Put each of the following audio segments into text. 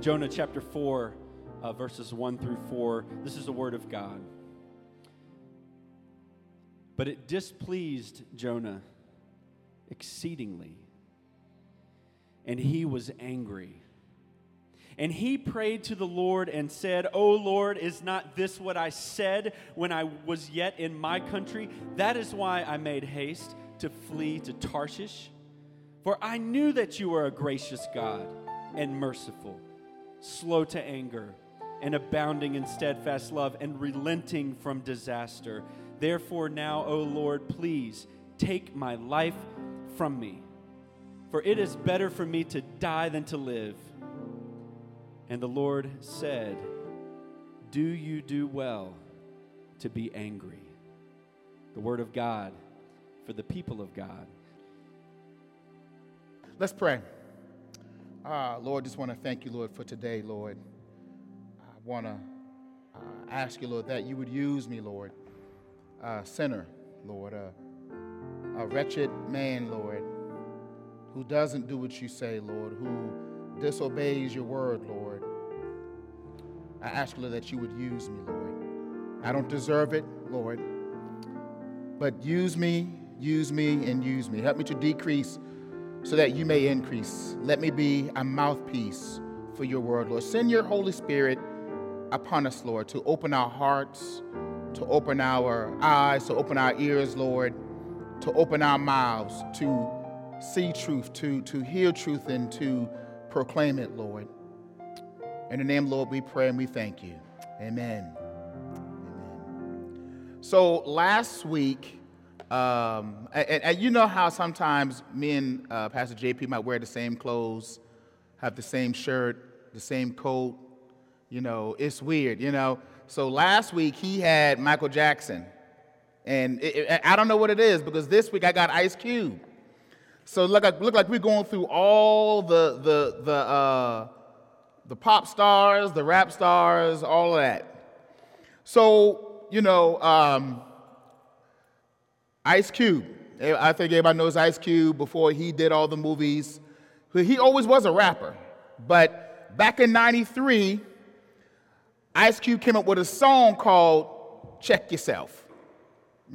Jonah chapter 4, uh, verses 1 through 4. This is the word of God. But it displeased Jonah exceedingly, and he was angry. And he prayed to the Lord and said, O Lord, is not this what I said when I was yet in my country? That is why I made haste to flee to Tarshish. For I knew that you are a gracious God and merciful slow to anger, and abounding in steadfast love, and relenting from disaster. Therefore, now, O Lord, please take my life from me, for it is better for me to die than to live. And the Lord said, Do you do well to be angry? The word of God for the people of God. Let's pray. Uh, Lord, just want to thank you, Lord, for today, Lord. I want to uh, ask you, Lord, that you would use me, Lord, a sinner, Lord, a, a wretched man, Lord, who doesn't do what you say, Lord, who disobeys your word, Lord. I ask Lord, that you would use me, Lord. I don't deserve it, Lord, but use me, use me, and use me. Help me to decrease so that you may increase. Let me be a mouthpiece for your word, Lord. Send your Holy Spirit upon us, Lord, to open our hearts, to open our eyes, to open our ears, Lord, to open our mouths, to see truth, to, to hear truth, and to proclaim it, Lord. In the name, Lord, we pray and we thank you. Amen. Amen. So last week, um, and, and, you know how sometimes me and uh, Pastor JP might wear the same clothes, have the same shirt, the same coat. You know, it's weird, you know. So last week he had Michael Jackson. And it, it, I don't know what it is because this week I got Ice Cube. So look like, look like we're going through all the, the, the, uh, the pop stars, the rap stars, all that. So, you know, um, Ice Cube. Eh, I think everybody knows Ice Cube before he did all the movies. He always was a rapper. But back in 93, Ice Cube came up with a song called Check Yourself.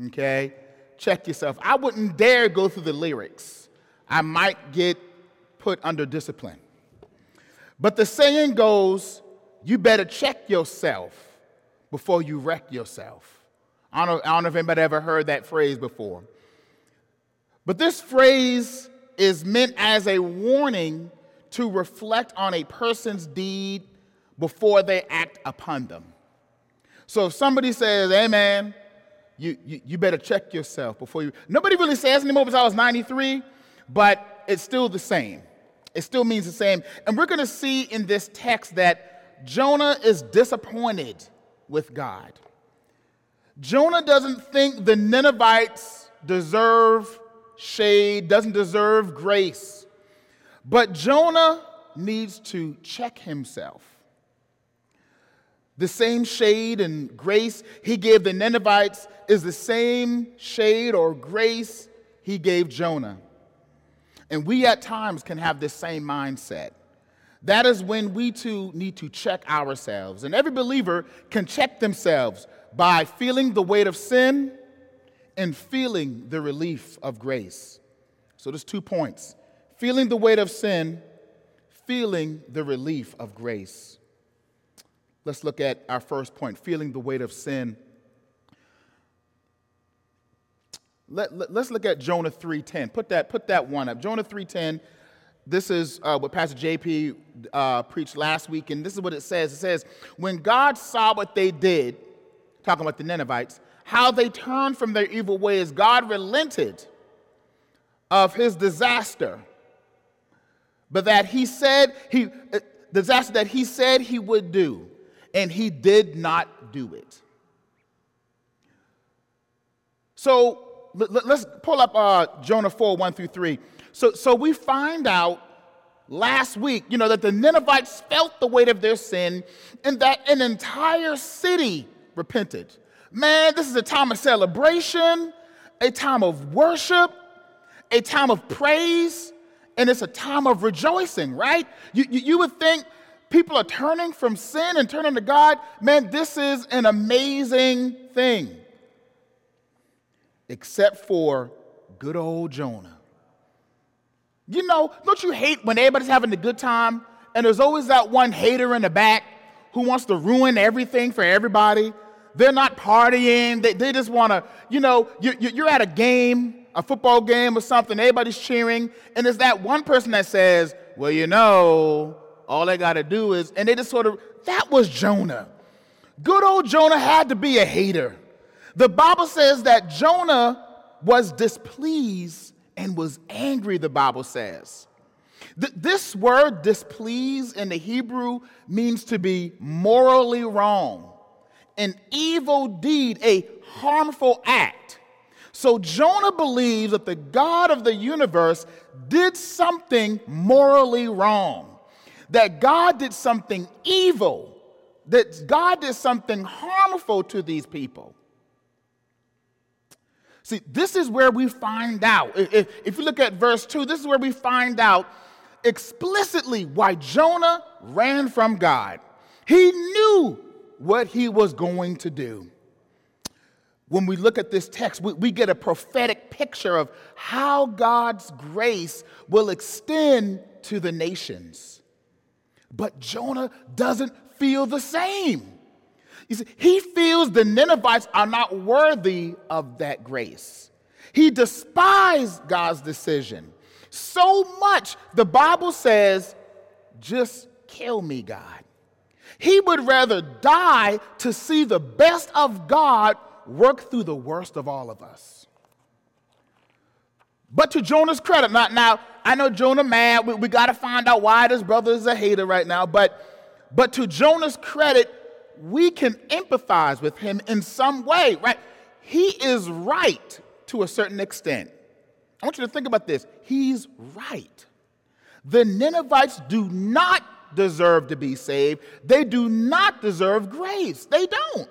Okay? Check yourself. I wouldn't dare go through the lyrics. I might get put under discipline. But the saying goes, you better check yourself before you wreck yourself. I don't, know, I don't know if anybody ever heard that phrase before. But this phrase is meant as a warning to reflect on a person's deed before they act upon them. So if somebody says, hey man, you, you, you, better check yourself before you. Nobody really says anymore because I was 93, but it's still the same. It still means the same. And we're going to see in this text that Jonah is disappointed with God. Jonah doesn't think the Ninevites deserve shade, doesn't deserve grace. But Jonah needs to check himself. The same shade and grace he gave the Ninevites is the same shade or grace he gave Jonah. And we at times can have this same mindset. That is when we too need to check ourselves. And every believer can check themselves by feeling the weight of sin and feeling the relief of grace. So there's two points feeling the weight of sin, feeling the relief of grace. Let's look at our first point feeling the weight of sin. Let, let, us look at Jonah 3.10. Put that, put that one up. Jonah 3.10, this is uh, what Pastor JP uh, preached last week, and this is what it says. It says, when God saw what they did, talking about the Ninevites, how they turned from their evil ways. God relented of his disaster, but that he said he uh, disaster that he said he would do, and he did not do it. So let's pull up uh, Jonah 4 1 through 3. So, so we find out last week, you know, that the Ninevites felt the weight of their sin and that an entire city repented. Man, this is a time of celebration, a time of worship, a time of praise, and it's a time of rejoicing, right? You, you, you would think people are turning from sin and turning to God, man, this is an amazing thing. Except for good old Jonah. You know, don't you hate when everybody's having a good time and there's always that one hater in the back who wants to ruin everything for everybody? They're not partying, they, they just want to, you know, you, you're at a game, a football game or something, everybody's cheering, and there's that one person that says, well, you know, all they got to do is, and they just sort of, that was Jonah. Good old Jonah had to be a hater. The Bible says that Jonah was displeased and was angry, the Bible says. Th- this word, displeased, in the Hebrew means to be morally wrong, an evil deed, a harmful act. So Jonah believes that the God of the universe did something morally wrong, that God did something evil, that God did something harmful to these people. See, this is where we find out. If, if, you look at verse 2, this is where we find out explicitly why Jonah ran from God. He knew what he was going to do. When we look at this text, we, we get a prophetic picture of how God's grace will extend to the nations. But Jonah doesn't feel the same. You see, he feels the Ninevites are not worthy of that grace. He despised God's decision so much, the Bible says, just kill me, God. He would rather die to see the best of God work through the worst of all of us. But to Jonah's credit, not now, I know Jonah mad. We, we got to find out why this brother is a hater right now. But, but to Jonah's credit, we can empathize with him in some way, right? He is right to a certain extent. I want you to think about this. He's right. The Ninevites do not deserve to be saved, they do not deserve grace. They don't.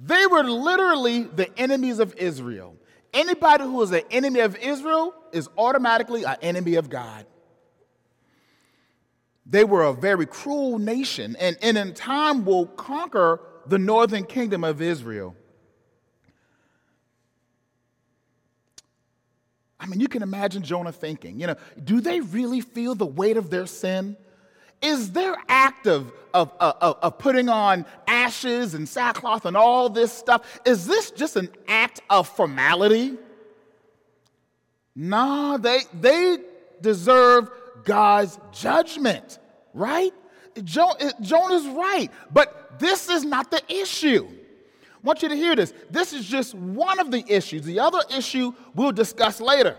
They were literally the enemies of Israel. Anybody who is an enemy of Israel is automatically an enemy of God. They were a very cruel nation, and, and in time will conquer the northern kingdom of Israel. I mean, you can imagine Jonah thinking, you know, do they really feel the weight of their sin? Is their act of, of, of, of, putting on ashes and sackcloth and all this stuff, is this just an act of formality? No, they, they deserve God's judgment, right? Jonah's right, but this is not the issue. I want you to hear this. This is just one of the issues. The other issue we'll discuss later.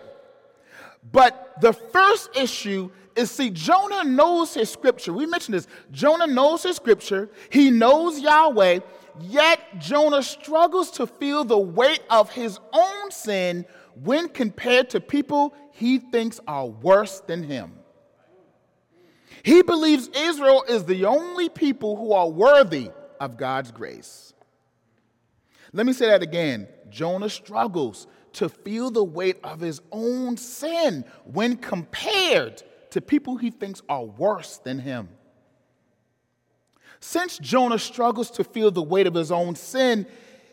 But the first issue is see, Jonah knows his scripture. We mentioned this. Jonah knows his scripture, he knows Yahweh, yet Jonah struggles to feel the weight of his own sin when compared to people he thinks are worse than him. He believes Israel is the only people who are worthy of God's grace. Let me say that again. Jonah struggles to feel the weight of his own sin when compared to people he thinks are worse than him. Since Jonah struggles to feel the weight of his own sin,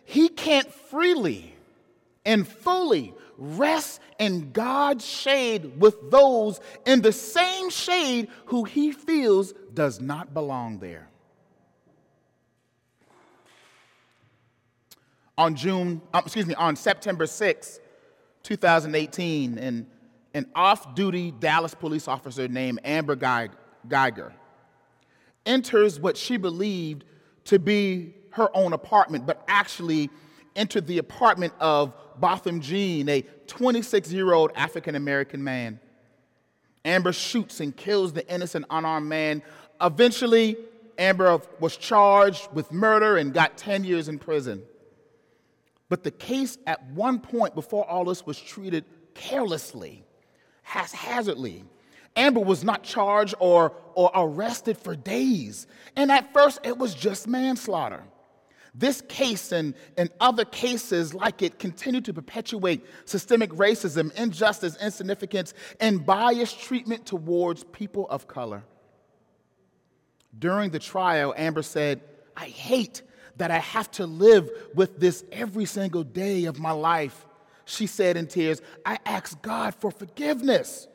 he can't freely and fully rest in God's shade with those in the same shade who he feels does not belong there. on June, um, excuse me, on September 6, 2018, an, an off-duty Dallas police officer named Amber Geiger enters what she believed to be her own apartment, but actually entered the apartment of Botham Jean, a 26-year-old African-American man. Amber shoots and kills the innocent unarmed man. Eventually, Amber was charged with murder and got 10 years in prison. But the case at one point before all this was treated carelessly, haphazardly. Amber was not charged or, or arrested for days. And at first, it was just manslaughter. This case and, and other cases like it continue to perpetuate systemic racism, injustice, insignificance, and biased treatment towards people of color. During the trial, Amber said, I hate that I have to live with this every single day of my life. She said in tears, I ask God for forgiveness.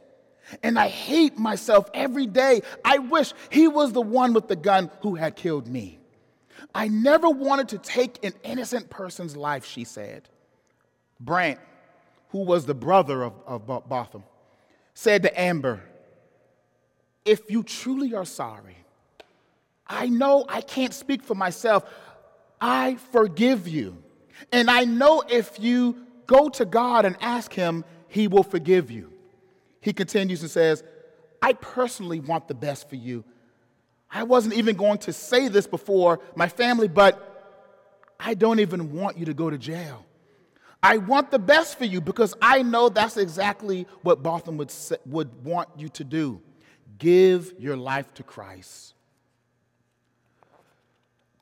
And I hate myself every day. I wish he was the one with the gun who had killed me. I never wanted to take an innocent person's life, she said. Brandt, who was the brother of, of Botham, said to Amber, If you truly are sorry, I know I can't speak for myself. I forgive you. And I know if you go to God and ask Him, He will forgive you. He continues and says, I personally want the best for you. I wasn't even going to say this before my family, but I don't even want you to go to jail. I want the best for you because I know that's exactly what Botham would, say, would want you to do. Give your life to Christ.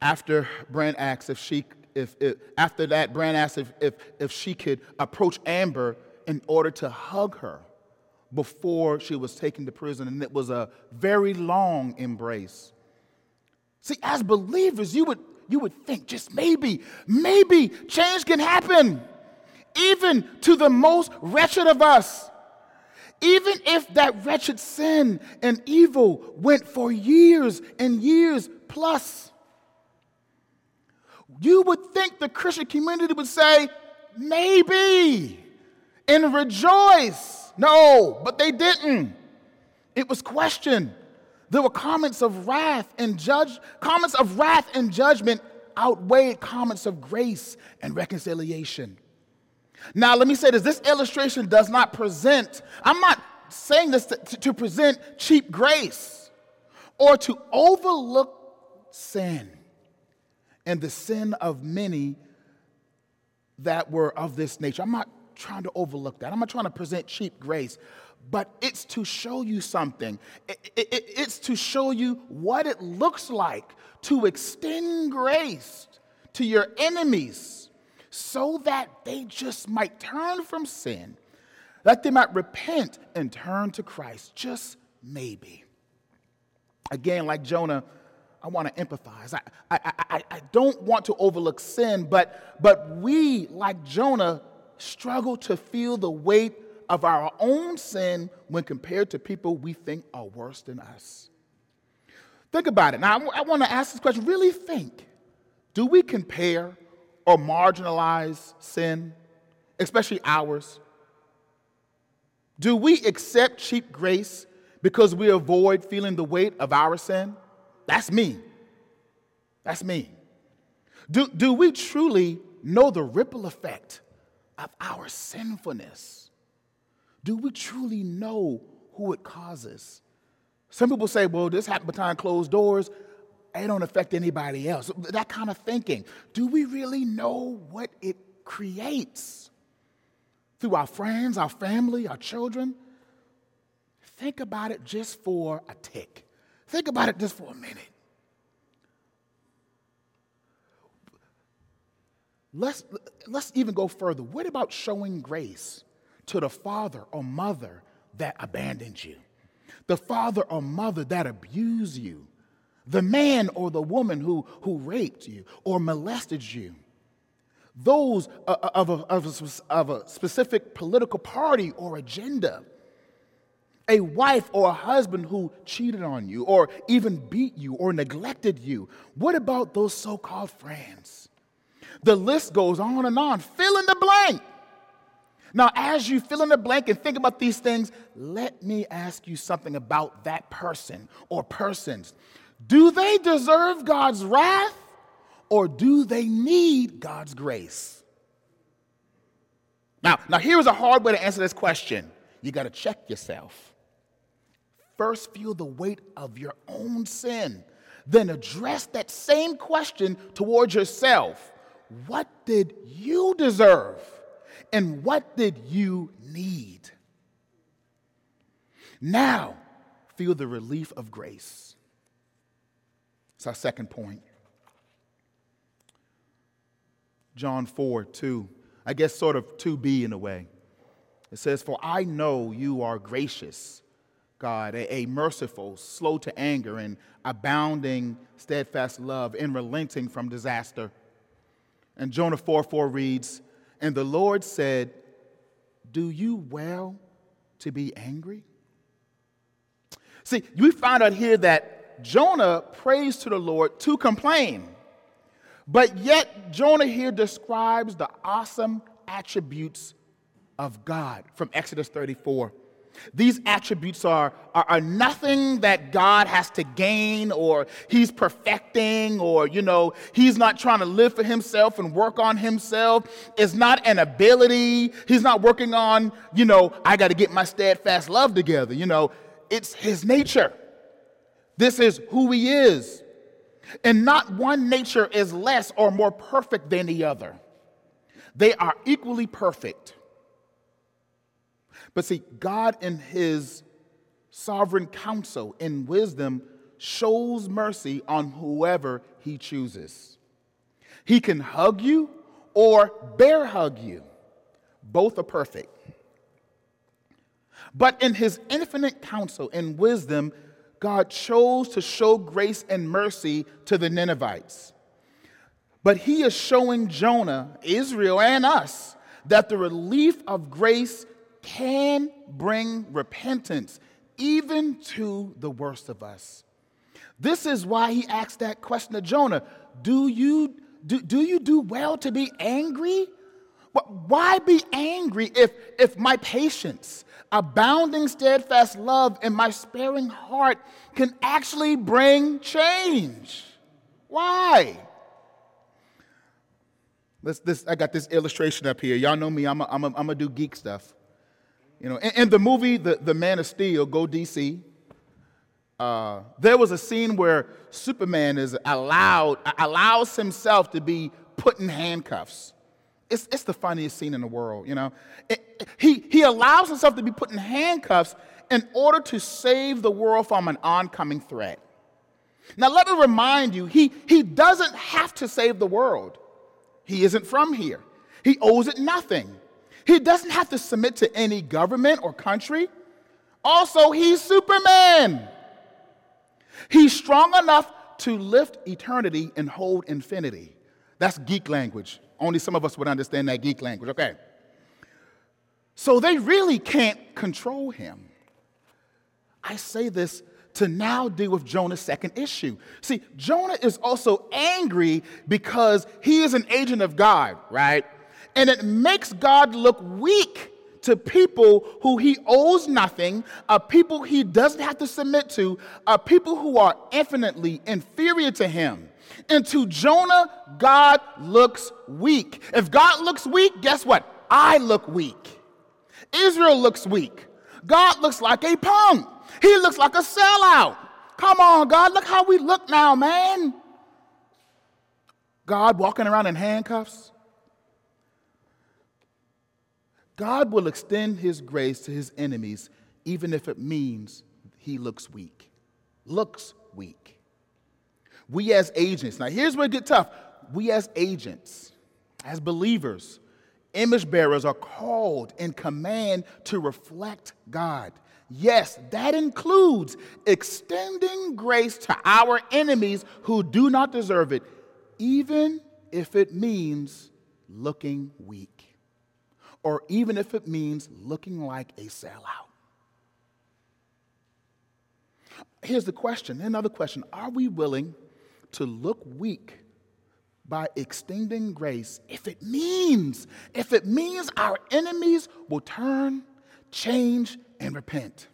After Brandt asks if she, if, if after that, Brandt asked if, if, if she could approach Amber in order to hug her before she was taken to prison, and it was a very long embrace. See, as believers, you would, you would think just maybe, maybe change can happen, even to the most wretched of us. Even if that wretched sin and evil went for years and years plus, you would think the Christian community would say, maybe, and rejoice no, but they didn't. It was questioned. There were comments of wrath and judge comments of wrath and judgment outweighed comments of grace and reconciliation. Now, let me say this this illustration does not present, I'm not saying this to, to, to present cheap grace or to overlook sin and the sin of many that were of this nature. I'm not trying to overlook that. I'm not trying to present cheap grace, but it's to show you something. It, it, it's to show you what it looks like to extend grace to your enemies so that they just might turn from sin, that they might repent and turn to Christ, just maybe. Again, like Jonah, I want to empathize. I, I, I, I don't want to overlook sin, but, but we, like Jonah, struggle to feel the weight of our own sin when compared to people we think are worse than us. Think about it. Now, I want to ask this question really think do we compare or marginalize sin, especially ours? Do we accept cheap grace because we avoid feeling the weight of our sin? That's me. That's me. Do, do we truly know the ripple effect of our sinfulness? Do we truly know who it causes? Some people say, well, this happened behind closed doors. It don't affect anybody else. That kind of thinking. Do we really know what it creates? Through our friends, our family, our children? Think about it just for a tick. Think about it just for a minute. Let's, let's even go further. What about showing grace to the father or mother that abandoned you? The father or mother that abused you? The man or the woman who, who raped you or molested you? Those uh, of a, of, a, of a specific political party or agenda? A wife or a husband who cheated on you or even beat you or neglected you? What about those so called friends? The list goes on and on. Fill in the blank. Now, as you fill in the blank and think about these things, let me ask you something about that person or persons. Do they deserve God's wrath or do they need God's grace? Now, now here's a hard way to answer this question. You got to check yourself. First, feel the weight of your own sin. Then address that same question towards yourself what did you deserve and what did you need? Now, feel the relief of grace. It's our second point. John 4 2. I guess sort of 2b in a way. It says, For I know you are gracious God, a, a merciful, slow to anger, and abounding steadfast love, and relenting from disaster. And Jonah 4 4 reads, And the Lord said, Do you well to be angry? See, we find out here that Jonah prays to the Lord to complain. But yet, Jonah here describes the awesome attributes of God from Exodus 34. These attributes are, are, are, nothing that God has to gain or he's perfecting or, you know, he's not trying to live for himself and work on himself. It's not an ability. He's not working on, you know, I got to get my steadfast love together. You know, it's his nature. This is who he is. And not one nature is less or more perfect than the other, they are equally perfect. But see, God, in His sovereign counsel and wisdom, shows mercy on whoever He chooses. He can hug you or bear hug you, both are perfect. But in His infinite counsel and wisdom, God chose to show grace and mercy to the Ninevites. But He is showing Jonah, Israel, and us that the relief of grace can bring repentance even to the worst of us. This is why he asked that question to Jonah Do you do, do, you do well to be angry? Why be angry if, if my patience, abounding steadfast love, and my sparing heart can actually bring change? Why? Let's, this, I got this illustration up here. Y'all know me, I'm going to do geek stuff. You know, in, the movie the, the Man of Steel, Go DC, uh, there was a scene where Superman is allowed allows himself to be put in handcuffs. It's, it's the funniest scene in the world, you know. It, he, he allows himself to be put in handcuffs in order to save the world from an oncoming threat. Now, let me remind you, he, he doesn't have to save the world. He isn't from here, he owes it nothing. He doesn't have to submit to any government or country. Also, he's Superman. He's strong enough to lift eternity and hold infinity. That's geek language. Only some of us would understand that geek language, okay? So they really can't control him. I say this to now deal with Jonah's second issue. See, Jonah is also angry because he is an agent of God, right? And it makes God look weak to people who he owes nothing, a people he doesn't have to submit to, a people who are infinitely inferior to him. And to Jonah, God looks weak. If God looks weak, guess what? I look weak. Israel looks weak. God looks like a punk. He looks like a sellout. Come on, God, look how we look now, man. God walking around in handcuffs. God will extend his grace to his enemies, even if it means he looks weak. Looks weak. We as agents, now here's where it gets tough. We as agents, as believers, image bearers are called in command to reflect God. Yes, that includes extending grace to our enemies who do not deserve it, even if it means looking weak or even if it means looking like a sellout. Here's the question another question Are we willing to look weak by extending grace if it means, if it means our enemies will turn, change, and repent?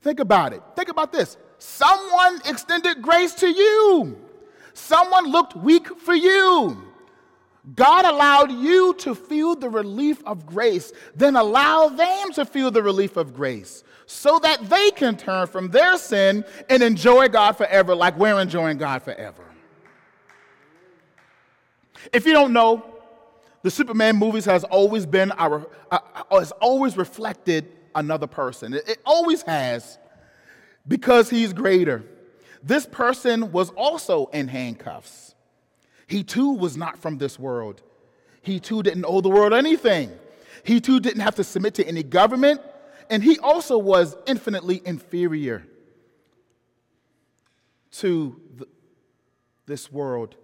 Think about it. Think about this. Someone extended grace to you. Someone looked weak for you. God allowed you to feel the relief of grace, then allow them to feel the relief of grace so that they can turn from their sin and enjoy God forever like we're enjoying God forever. If you don't know, the Superman movies has always been our, uh, uh has always reflected another person. It, it always has because he's greater. This person was also in handcuffs. He too was not from this world. He too didn't owe the world anything. He too didn't have to submit to any government, and he also was infinitely inferior to the, this world.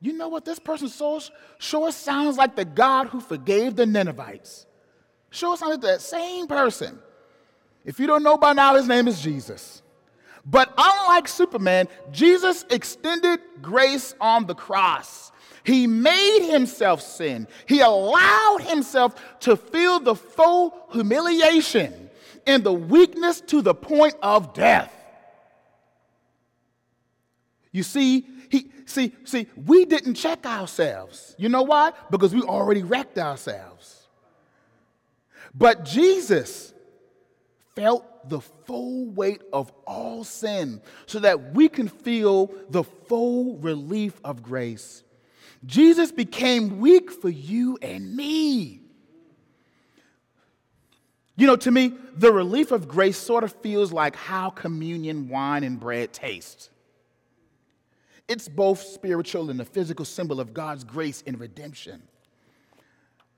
You know what? This person so sure sounds like the God who forgave the Ninevites. Sure sounds like that same person. If you don't know by now, his name is Jesus. But unlike Superman, Jesus extended grace on the cross. He made himself sin. He allowed himself to feel the full humiliation and the weakness to the point of death. You see, he see, see, we didn't check ourselves. You know why? Because we already wrecked ourselves. But Jesus felt the full weight of all sin so that we can feel the full relief of grace. Jesus became weak for you and me. You know, to me, the relief of grace sort of feels like how communion wine and bread taste. It's both spiritual and the physical symbol of God's grace and redemption.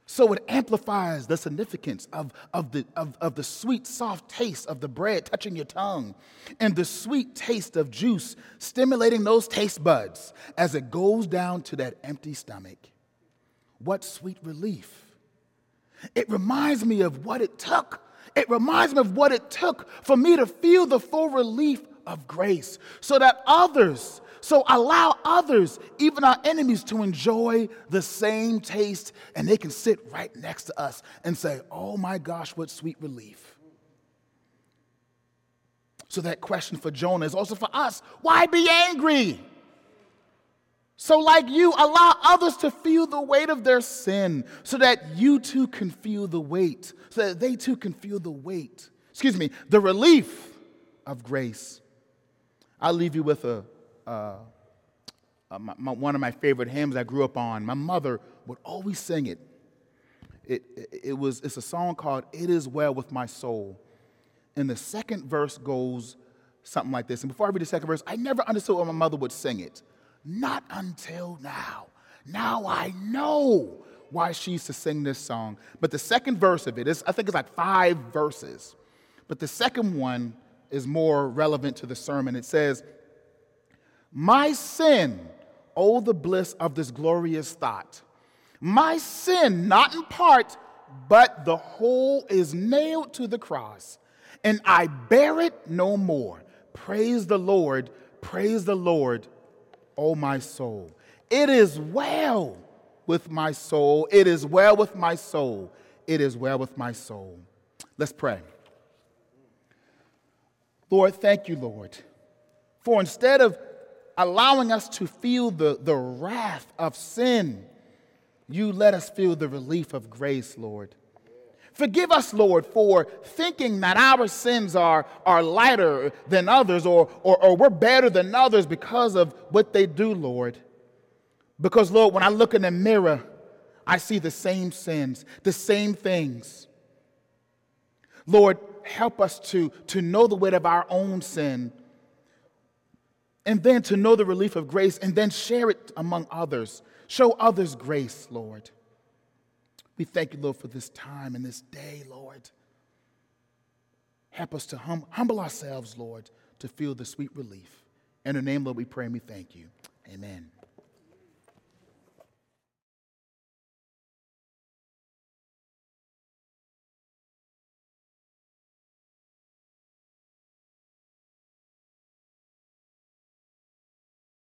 So it amplifies the significance of, of, the, of, of the sweet, soft taste of the bread touching your tongue and the sweet taste of juice stimulating those taste buds as it goes down to that empty stomach. What sweet relief! It reminds me of what it took. It reminds me of what it took for me to feel the full relief of grace so that others so allow others, even our enemies, to enjoy the same taste, and they can sit right next to us and say, Oh my gosh, what sweet relief. So, that question for Jonah is also for us why be angry? So, like you, allow others to feel the weight of their sin so that you too can feel the weight, so that they too can feel the weight, excuse me, the relief of grace. I'll leave you with a, uh, uh, my, my, one of my favorite hymns I grew up on. My mother would always sing it. It, it, it was, it's a song called It Is Well With My Soul. And the second verse goes something like this. And before I read the second verse, I never understood why my mother would sing it. Not until now. Now I know why she used to sing this song. But the second verse of it is, I think it's like five verses. But the second one is more relevant to the sermon. It says, my sin, oh, the bliss of this glorious thought. My sin, not in part, but the whole is nailed to the cross, and I bear it no more. Praise the Lord, praise the Lord, oh my soul. It is well with my soul. It is well with my soul. It is well with my soul. Let's pray. Lord, thank you, Lord, for instead of allowing us to feel the, the wrath of sin, you let us feel the relief of grace, Lord. Forgive us, Lord, for thinking that our sins are, are lighter than others or, or, or we're better than others because of what they do, Lord. Because, Lord, when I look in the mirror, I see the same sins, the same things. Lord, help us to, to know the weight of our own sin and then to know the relief of grace and then share it among others. Show others grace, Lord. We thank you, Lord, for this time and this day, Lord. Help us to hum- humble ourselves, Lord, to feel the sweet relief. In your name, Lord, we pray and we thank you. Amen.